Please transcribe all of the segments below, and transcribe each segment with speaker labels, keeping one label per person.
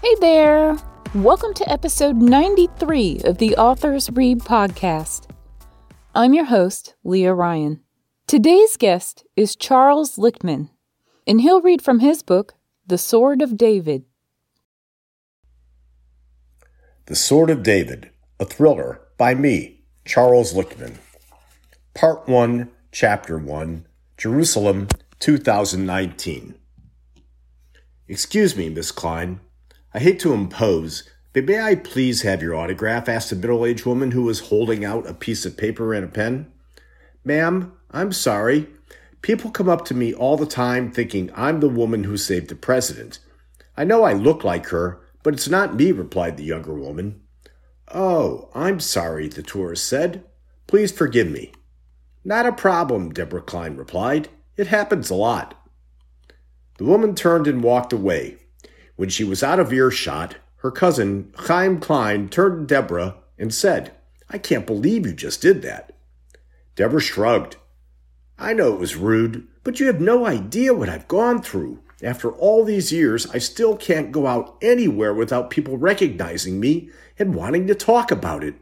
Speaker 1: Hey there! Welcome to episode 93 of the Authors Read podcast. I'm your host, Leah Ryan. Today's guest is Charles Lichtman, and he'll read from his book, The Sword of David.
Speaker 2: The Sword of David, a thriller by me, Charles Lichtman. Part 1, Chapter 1, Jerusalem, 2019. Excuse me, Miss Klein. I hate to impose, but may I please have your autograph? asked a middle aged woman who was holding out a piece of paper and a pen. Ma'am, I'm sorry. People come up to me all the time thinking I'm the woman who saved the president. I know I look like her, but it's not me, replied the younger woman. Oh, I'm sorry, the tourist said. Please forgive me. Not a problem, Deborah Klein replied. It happens a lot. The woman turned and walked away. When she was out of earshot, her cousin, Chaim Klein, turned to Deborah and said, I can't believe you just did that. Deborah shrugged. I know it was rude, but you have no idea what I've gone through. After all these years, I still can't go out anywhere without people recognizing me and wanting to talk about it.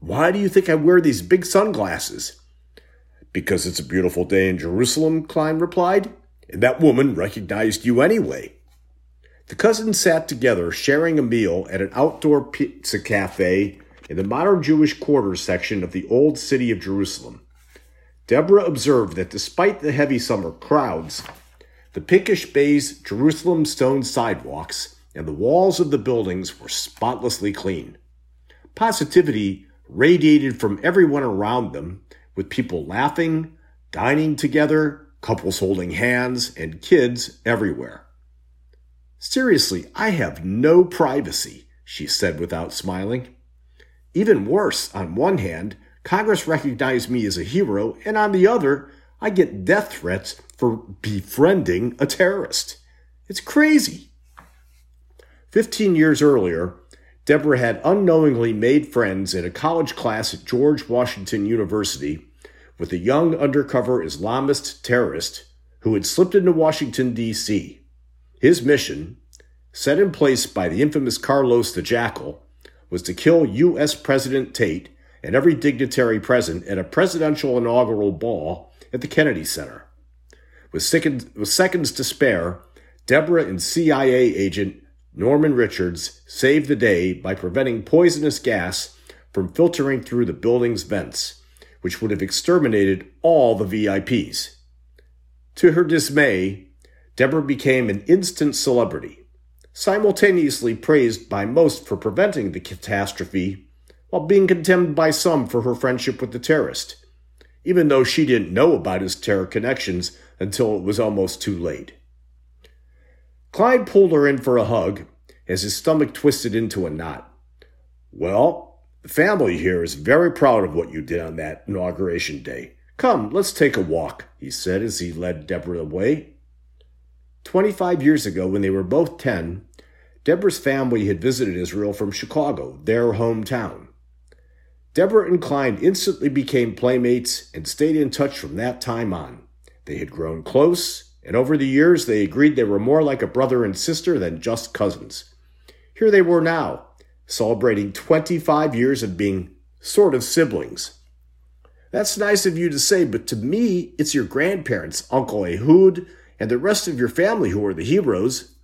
Speaker 2: Why do you think I wear these big sunglasses? Because it's a beautiful day in Jerusalem, Klein replied, and that woman recognized you anyway. The cousins sat together sharing a meal at an outdoor pizza cafe in the modern Jewish quarters section of the old city of Jerusalem. Deborah observed that despite the heavy summer crowds, the pinkish baize Jerusalem stone sidewalks and the walls of the buildings were spotlessly clean. Positivity radiated from everyone around them with people laughing, dining together, couples holding hands, and kids everywhere. Seriously, I have no privacy, she said without smiling. Even worse, on one hand, Congress recognized me as a hero, and on the other, I get death threats for befriending a terrorist. It's crazy. Fifteen years earlier, Deborah had unknowingly made friends in a college class at George Washington University with a young undercover Islamist terrorist who had slipped into Washington, D.C. His mission, set in place by the infamous Carlos the Jackal, was to kill U.S. President Tate and every dignitary present at a presidential inaugural ball at the Kennedy Center. With seconds, with seconds to spare, Deborah and CIA agent Norman Richards saved the day by preventing poisonous gas from filtering through the building's vents, which would have exterminated all the VIPs. To her dismay, Deborah became an instant celebrity, simultaneously praised by most for preventing the catastrophe, while being condemned by some for her friendship with the terrorist, even though she didn't know about his terror connections until it was almost too late. Klein pulled her in for a hug as his stomach twisted into a knot. Well, the family here is very proud of what you did on that inauguration day. Come, let's take a walk, he said as he led Deborah away. Twenty five years ago, when they were both ten, Deborah's family had visited Israel from Chicago, their hometown. Deborah and Klein instantly became playmates and stayed in touch from that time on. They had grown close and over the years they agreed they were more like a brother and sister than just cousins. Here they were now, celebrating 25 years of being sort of siblings. That's nice of you to say, but to me, it's your grandparents, Uncle Ehud, and the rest of your family who are the heroes.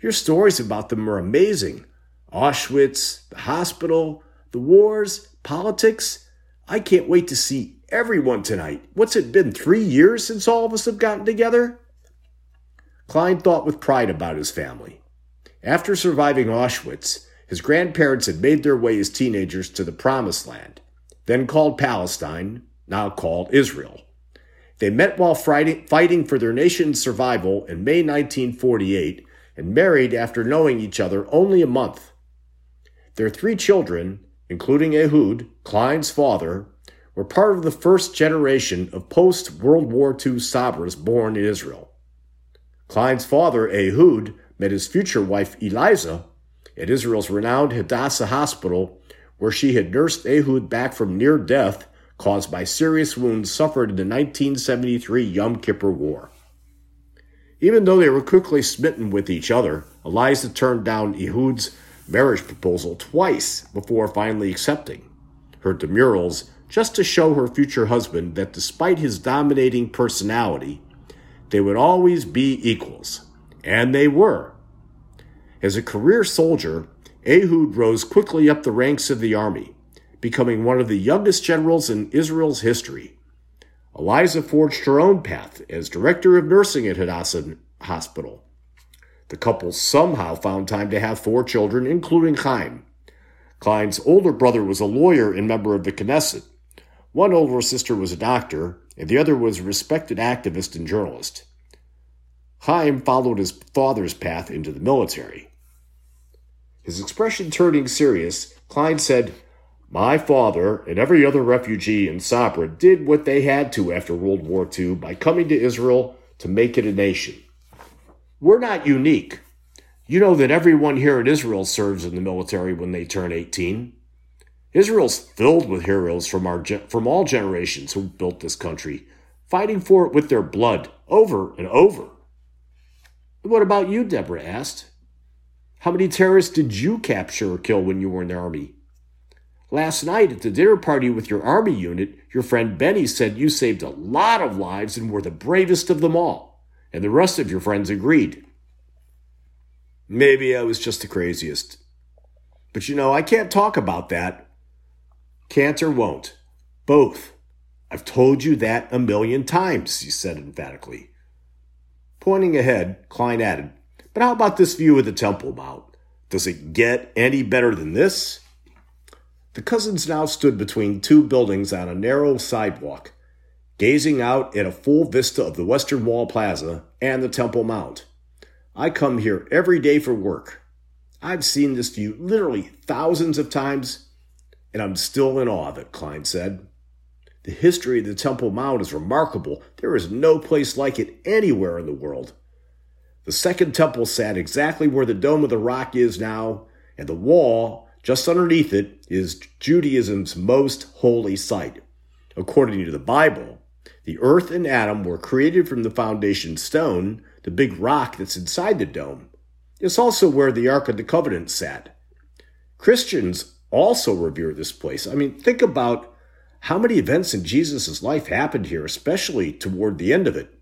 Speaker 2: Your stories about them are amazing. Auschwitz, the hospital, the wars, politics. I can't wait to see everyone tonight. What's it been, three years since all of us have gotten together? Klein thought with pride about his family. After surviving Auschwitz, his grandparents had made their way as teenagers to the Promised Land, then called Palestine, now called Israel. They met while fighting for their nation's survival in May 1948 and married after knowing each other only a month. Their three children, including Ehud, Klein's father, were part of the first generation of post World War II Sabras born in Israel. Klein's father, Ehud, met his future wife, Eliza, at Israel's renowned Hadassah Hospital, where she had nursed Ehud back from near death caused by serious wounds suffered in the 1973 Yom Kippur War. Even though they were quickly smitten with each other, Eliza turned down Ehud's marriage proposal twice before finally accepting her demurrals just to show her future husband that despite his dominating personality, they would always be equals. And they were. As a career soldier, Ehud rose quickly up the ranks of the army, becoming one of the youngest generals in Israel's history. Eliza forged her own path as director of nursing at Hadassah Hospital. The couple somehow found time to have four children, including Chaim. Klein's older brother was a lawyer and member of the Knesset. One older sister was a doctor, and the other was a respected activist and journalist. Chaim followed his father's path into the military. His expression turning serious, Klein said, My father and every other refugee in Sabra did what they had to after World War II by coming to Israel to make it a nation. We're not unique. You know that everyone here in Israel serves in the military when they turn 18. Israel's filled with heroes from, our, from all generations who built this country, fighting for it with their blood over and over. What about you? Deborah asked. How many terrorists did you capture or kill when you were in the army? Last night at the dinner party with your army unit, your friend Benny said you saved a lot of lives and were the bravest of them all, and the rest of your friends agreed. Maybe I was just the craziest. But you know, I can't talk about that. Can't or won't. Both. I've told you that a million times, he said emphatically. Pointing ahead, Klein added, but how about this view of the Temple Mount? Does it get any better than this? The cousins now stood between two buildings on a narrow sidewalk, gazing out at a full vista of the Western Wall Plaza and the Temple Mount. I come here every day for work. I've seen this view literally thousands of times, and I'm still in awe of it, Klein said. The history of the Temple Mount is remarkable. There is no place like it anywhere in the world. The second temple sat exactly where the Dome of the Rock is now, and the wall, just underneath it, is Judaism's most holy site. According to the Bible, the earth and Adam were created from the foundation stone, the big rock that's inside the dome. It's also where the Ark of the Covenant sat. Christians also revere this place. I mean, think about how many events in Jesus' life happened here, especially toward the end of it.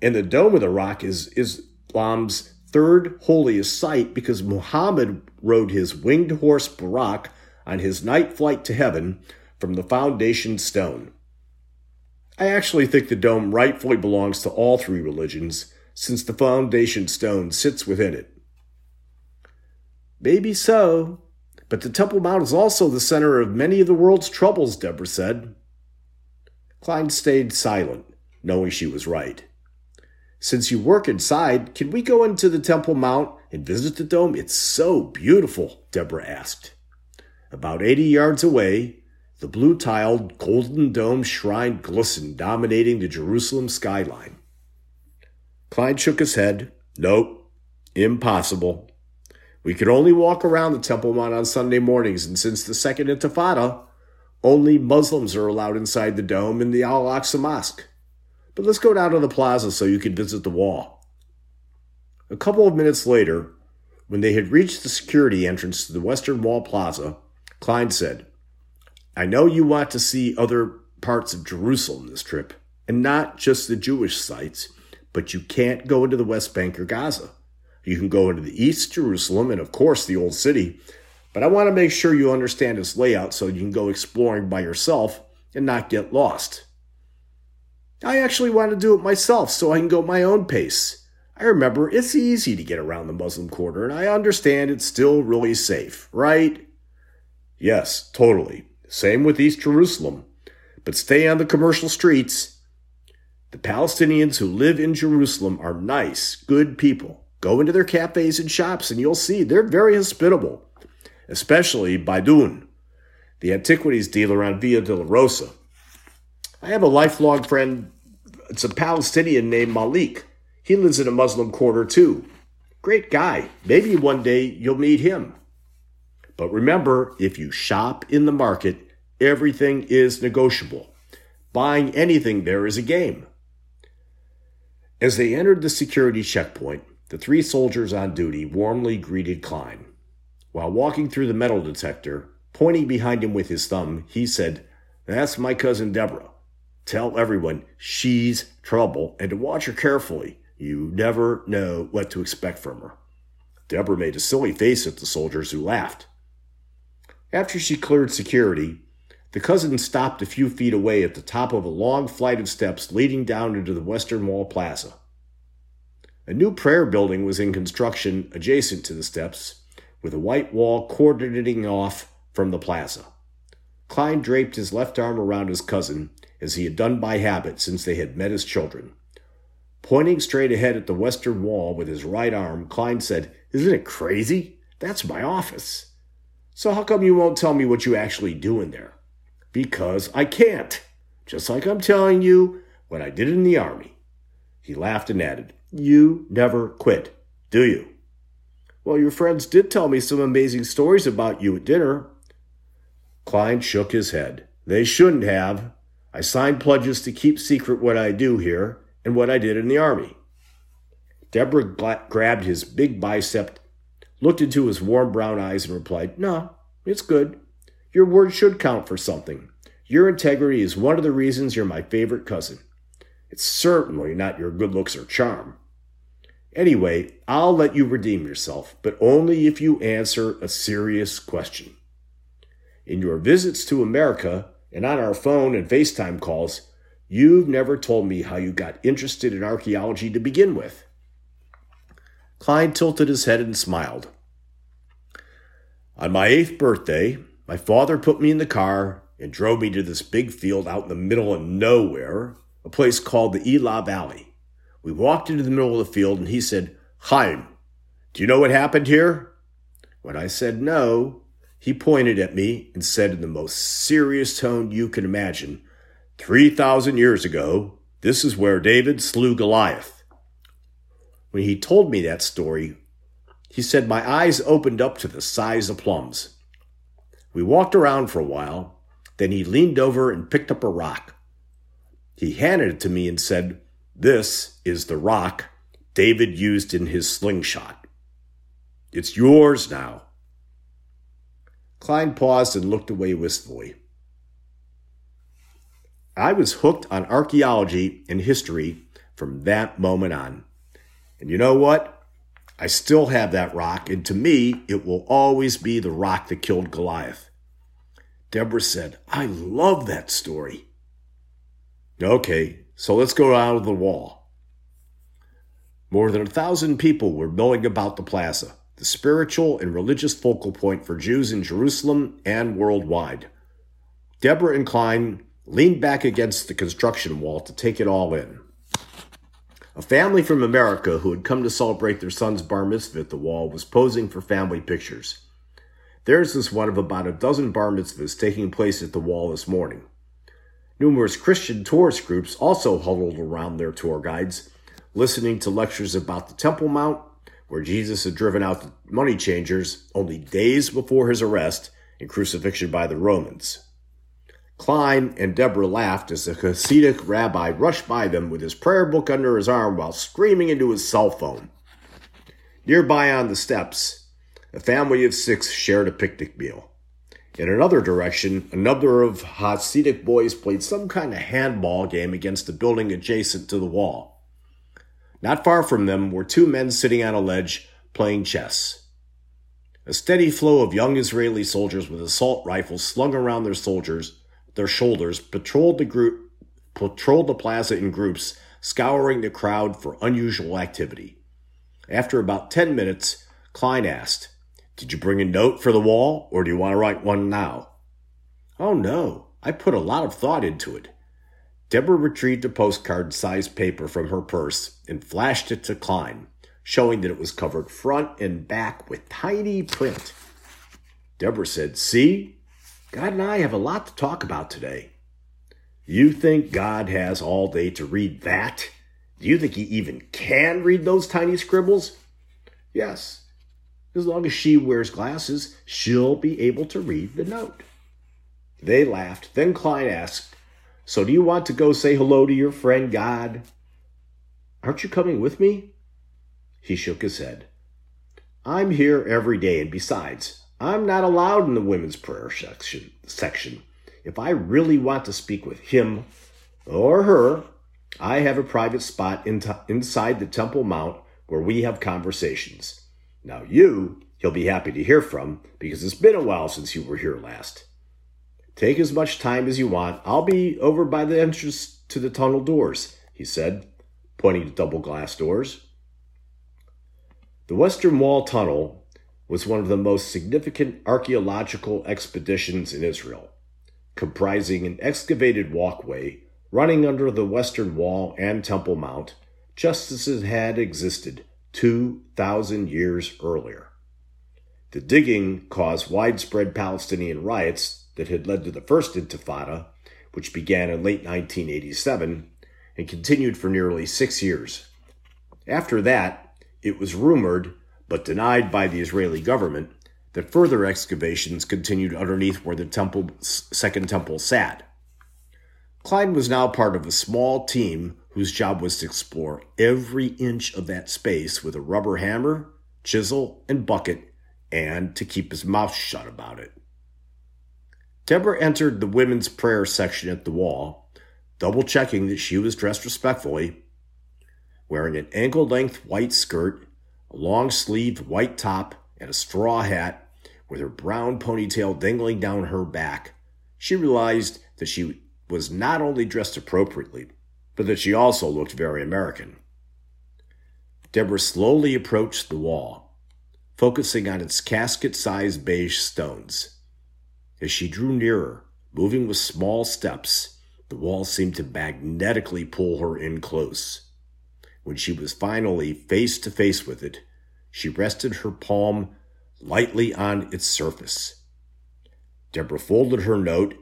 Speaker 2: And the Dome of the Rock is, is Islam's third holiest site because Muhammad rode his winged horse Barak on his night flight to heaven from the foundation stone. I actually think the dome rightfully belongs to all three religions since the foundation stone sits within it. Maybe so, but the Temple Mount is also the center of many of the world's troubles, Deborah said. Klein stayed silent, knowing she was right. Since you work inside, can we go into the Temple Mount and visit the dome? It's so beautiful, Deborah asked. About 80 yards away, the blue tiled, golden dome shrine glistened, dominating the Jerusalem skyline. Klein shook his head. Nope, impossible. We could only walk around the Temple Mount on Sunday mornings, and since the Second Intifada, only Muslims are allowed inside the dome in the Al Aqsa Mosque. But let's go down to the plaza so you can visit the wall. A couple of minutes later, when they had reached the security entrance to the Western Wall Plaza, Klein said, I know you want to see other parts of Jerusalem this trip, and not just the Jewish sites, but you can't go into the West Bank or Gaza. You can go into the East Jerusalem and, of course, the Old City, but I want to make sure you understand its layout so you can go exploring by yourself and not get lost. I actually want to do it myself so I can go my own pace. I remember it's easy to get around the Muslim quarter, and I understand it's still really safe, right? Yes, totally. Same with East Jerusalem. But stay on the commercial streets. The Palestinians who live in Jerusalem are nice, good people. Go into their cafes and shops, and you'll see they're very hospitable, especially Baidoun, the antiquities dealer on Via Dolorosa. I have a lifelong friend. It's a Palestinian named Malik. He lives in a Muslim quarter too. Great guy. Maybe one day you'll meet him. But remember, if you shop in the market, everything is negotiable. Buying anything there is a game. As they entered the security checkpoint, the three soldiers on duty warmly greeted Klein. While walking through the metal detector, pointing behind him with his thumb, he said, That's my cousin Deborah. Tell everyone she's trouble and to watch her carefully. You never know what to expect from her. Deborah made a silly face at the soldiers who laughed. After she cleared security, the cousin stopped a few feet away at the top of a long flight of steps leading down into the Western Wall Plaza. A new prayer building was in construction adjacent to the steps, with a white wall coordinating off from the plaza. Klein draped his left arm around his cousin, as he had done by habit since they had met as children. Pointing straight ahead at the western wall with his right arm, Klein said, Isn't it crazy? That's my office. So how come you won't tell me what you actually do in there? Because I can't. Just like I'm telling you what I did in the army. He laughed and added, You never quit, do you? Well, your friends did tell me some amazing stories about you at dinner. Klein shook his head. They shouldn't have. I signed pledges to keep secret what I do here and what I did in the army. Deborah grabbed his big bicep, looked into his warm brown eyes, and replied, No, it's good. Your word should count for something. Your integrity is one of the reasons you're my favorite cousin. It's certainly not your good looks or charm. Anyway, I'll let you redeem yourself, but only if you answer a serious question. In your visits to America and on our phone and FaceTime calls, you've never told me how you got interested in archaeology to begin with. Klein tilted his head and smiled. On my eighth birthday, my father put me in the car and drove me to this big field out in the middle of nowhere, a place called the Elah Valley. We walked into the middle of the field and he said, Chaim, do you know what happened here? When I said no, he pointed at me and said in the most serious tone you can imagine, 3,000 years ago, this is where David slew Goliath. When he told me that story, he said my eyes opened up to the size of plums. We walked around for a while, then he leaned over and picked up a rock. He handed it to me and said, this is the rock David used in his slingshot. It's yours now. Klein paused and looked away wistfully. I was hooked on archaeology and history from that moment on. And you know what? I still have that rock, and to me, it will always be the rock that killed Goliath. Deborah said, I love that story. Okay, so let's go out of the wall. More than a thousand people were milling about the plaza, the spiritual and religious focal point for Jews in Jerusalem and worldwide. Deborah and Klein leaned back against the construction wall to take it all in. A family from America who had come to celebrate their son's bar mitzvah at the wall was posing for family pictures. Theirs was one of about a dozen bar mitzvahs taking place at the wall this morning. Numerous Christian tourist groups also huddled around their tour guides, listening to lectures about the Temple Mount, where Jesus had driven out the money changers only days before his arrest and crucifixion by the Romans. Klein and Deborah laughed as a Hasidic rabbi rushed by them with his prayer book under his arm while screaming into his cell phone. Nearby on the steps, a family of six shared a picnic meal. In another direction, a number of Hasidic boys played some kind of handball game against a building adjacent to the wall. Not far from them were two men sitting on a ledge playing chess. A steady flow of young Israeli soldiers with assault rifles slung around their soldiers, their shoulders, patrolled the group, patrolled the plaza in groups, scouring the crowd for unusual activity. After about ten minutes, Klein asked, did you bring a note for the wall, or do you want to write one now? Oh, no. I put a lot of thought into it. Deborah retrieved a postcard sized paper from her purse and flashed it to Klein, showing that it was covered front and back with tiny print. Deborah said, See, God and I have a lot to talk about today. You think God has all day to read that? Do you think he even can read those tiny scribbles? Yes, as long as she wears glasses, she'll be able to read the note. They laughed. Then Klein asked, So do you want to go say hello to your friend God? Aren't you coming with me? He shook his head. I'm here every day, and besides, I'm not allowed in the women's prayer section. section. If I really want to speak with him or her, I have a private spot in t- inside the Temple Mount where we have conversations. Now, you, he'll be happy to hear from because it's been a while since you were here last. Take as much time as you want. I'll be over by the entrance to the tunnel doors, he said, pointing to double glass doors. The Western Wall Tunnel was one of the most significant archaeological expeditions in Israel, comprising an excavated walkway running under the Western Wall and Temple Mount, just as it had existed 2,000 years earlier. The digging caused widespread Palestinian riots that had led to the First Intifada, which began in late 1987 and continued for nearly six years. After that, it was rumored, but denied by the Israeli government, that further excavations continued underneath where the temple, Second Temple sat. Klein was now part of a small team whose job was to explore every inch of that space with a rubber hammer, chisel, and bucket, and to keep his mouth shut about it. Deborah entered the women's prayer section at the wall, double checking that she was dressed respectfully, wearing an ankle length white skirt, a long sleeved white top, and a straw hat with her brown ponytail dangling down her back. She realized that she was not only dressed appropriately, but that she also looked very American. Deborah slowly approached the wall, focusing on its casket sized beige stones. As she drew nearer, moving with small steps, the wall seemed to magnetically pull her in close. When she was finally face to face with it, she rested her palm lightly on its surface. Deborah folded her note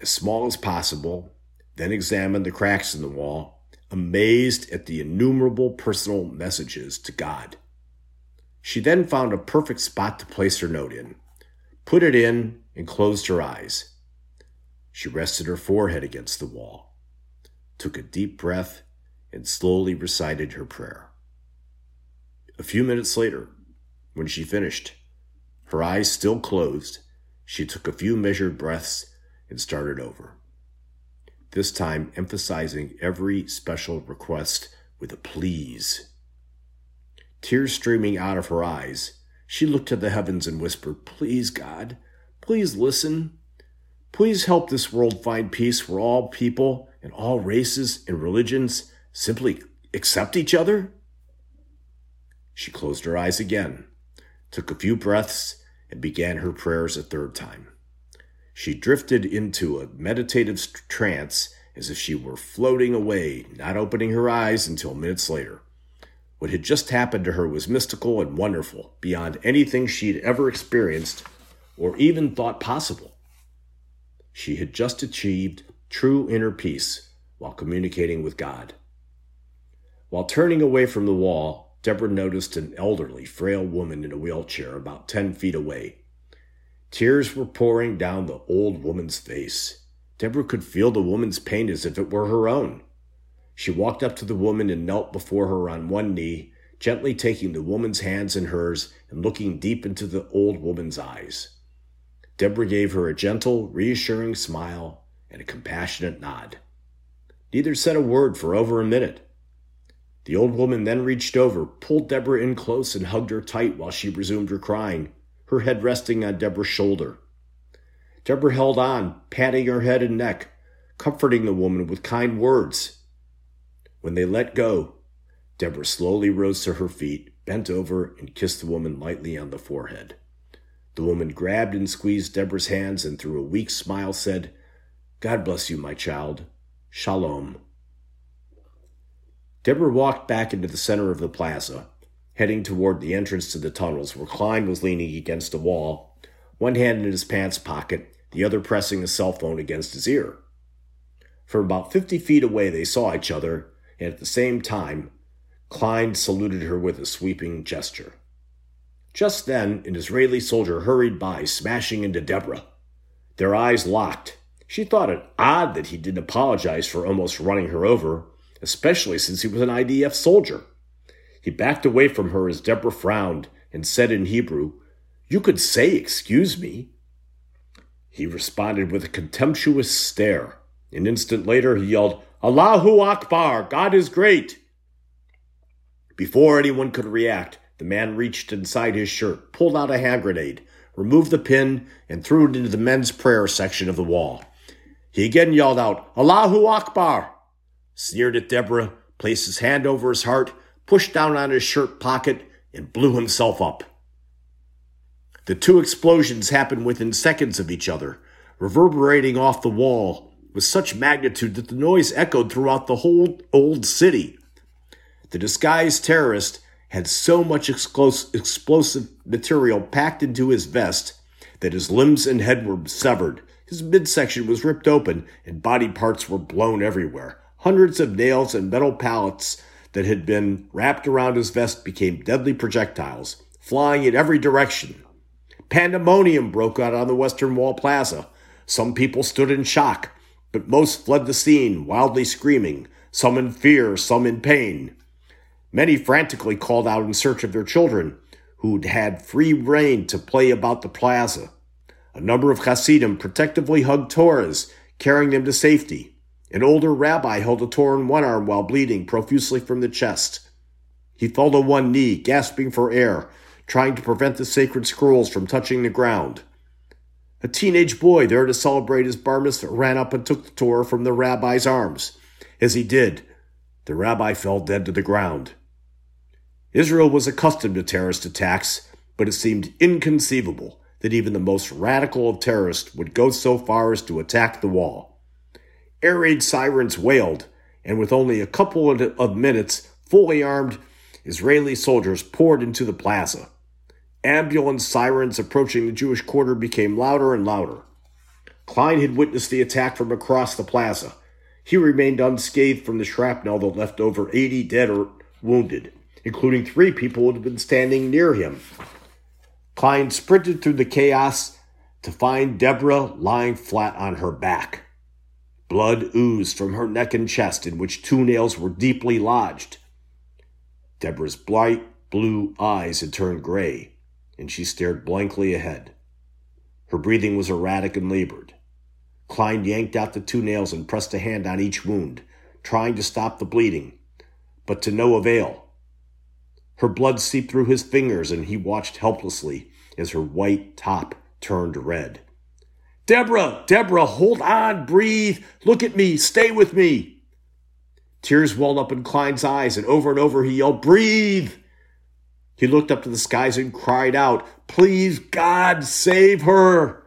Speaker 2: as small as possible, then examined the cracks in the wall, amazed at the innumerable personal messages to God. She then found a perfect spot to place her note in, put it in, and closed her eyes. She rested her forehead against the wall, took a deep breath, and slowly recited her prayer. A few minutes later, when she finished, her eyes still closed, she took a few measured breaths and started over. This time emphasizing every special request with a please. Tears streaming out of her eyes, she looked to the heavens and whispered, Please, God, please listen. Please help this world find peace for all people and all races and religions simply accept each other. She closed her eyes again, took a few breaths, and began her prayers a third time. She drifted into a meditative trance as if she were floating away, not opening her eyes until minutes later. What had just happened to her was mystical and wonderful, beyond anything she'd ever experienced or even thought possible. She had just achieved true inner peace while communicating with God. While turning away from the wall, Deborah noticed an elderly, frail woman in a wheelchair about 10 feet away. Tears were pouring down the old woman's face. Deborah could feel the woman's pain as if it were her own. She walked up to the woman and knelt before her on one knee, gently taking the woman's hands in hers and looking deep into the old woman's eyes. Deborah gave her a gentle, reassuring smile and a compassionate nod. Neither said a word for over a minute. The old woman then reached over, pulled Deborah in close, and hugged her tight while she resumed her crying her head resting on Deborah's shoulder. Deborah held on, patting her head and neck, comforting the woman with kind words. When they let go, Deborah slowly rose to her feet, bent over, and kissed the woman lightly on the forehead. The woman grabbed and squeezed Deborah's hands and through a weak smile said, God bless you, my child. Shalom. Deborah walked back into the center of the plaza, heading toward the entrance to the tunnels where Klein was leaning against a wall, one hand in his pants pocket, the other pressing a cell phone against his ear. From about 50 feet away, they saw each other, and at the same time, Klein saluted her with a sweeping gesture. Just then, an Israeli soldier hurried by, smashing into Deborah. Their eyes locked. She thought it odd that he didn't apologize for almost running her over, especially since he was an IDF soldier. He backed away from her as Deborah frowned and said in Hebrew, You could say, Excuse me. He responded with a contemptuous stare. An instant later, he yelled, Allahu Akbar, God is great. Before anyone could react, the man reached inside his shirt, pulled out a hand grenade, removed the pin, and threw it into the men's prayer section of the wall. He again yelled out, Allahu Akbar! Sneered at Deborah, placed his hand over his heart, pushed down on his shirt pocket, and blew himself up. The two explosions happened within seconds of each other, reverberating off the wall with such magnitude that the noise echoed throughout the whole old city. The disguised terrorist had so much explosive material packed into his vest that his limbs and head were severed. His midsection was ripped open and body parts were blown everywhere. Hundreds of nails and metal pallets that had been wrapped around his vest became deadly projectiles, flying in every direction. Pandemonium broke out on the Western Wall Plaza. Some people stood in shock, but most fled the scene, wildly screaming, some in fear, some in pain. Many frantically called out in search of their children, who'd had free rein to play about the plaza. A number of Hasidim protectively hugged Torahs, carrying them to safety. An older rabbi held a Torah in one arm while bleeding profusely from the chest. He fell to one knee, gasping for air, trying to prevent the sacred scrolls from touching the ground. A teenage boy there to celebrate his bar mitzvah ran up and took the Torah from the rabbi's arms. As he did, the rabbi fell dead to the ground. Israel was accustomed to terrorist attacks, but it seemed inconceivable that even the most radical of terrorists would go so far as to attack the wall. Air raid sirens wailed, and with only a couple of minutes, fully armed Israeli soldiers poured into the plaza. Ambulance sirens approaching the Jewish quarter became louder and louder. Klein had witnessed the attack from across the plaza. He remained unscathed from the shrapnel that left over 80 dead or wounded, including three people who had been standing near him. Klein sprinted through the chaos to find Deborah lying flat on her back. Blood oozed from her neck and chest, in which two nails were deeply lodged. Deborah's bright blue eyes had turned gray and she stared blankly ahead. Her breathing was erratic and labored. Klein yanked out the two nails and pressed a hand on each wound, trying to stop the bleeding, but to no avail. Her blood seeped through his fingers, and he watched helplessly as her white top turned red. Deborah, Deborah, hold on, breathe, look at me, stay with me. Tears welled up in Klein's eyes, and over and over he yelled, Breathe! He looked up to the skies and cried out, Please, God, save her!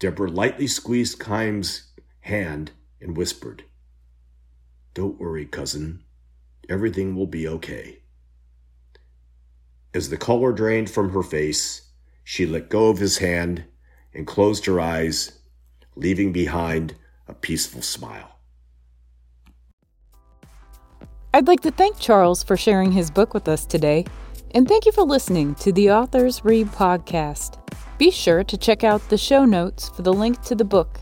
Speaker 2: Deborah lightly squeezed Chaim's hand and whispered, Don't worry, cousin. Everything will be okay. As the color drained from her face, she let go of his hand and closed her eyes, leaving behind a peaceful smile.
Speaker 1: I'd like to thank Charles for sharing his book with us today, and thank you for listening to the Authors Read podcast. Be sure to check out the show notes for the link to the book.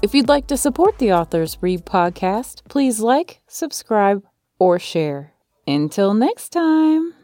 Speaker 1: If you'd like to support the Authors Read podcast, please like, subscribe, or share. Until next time.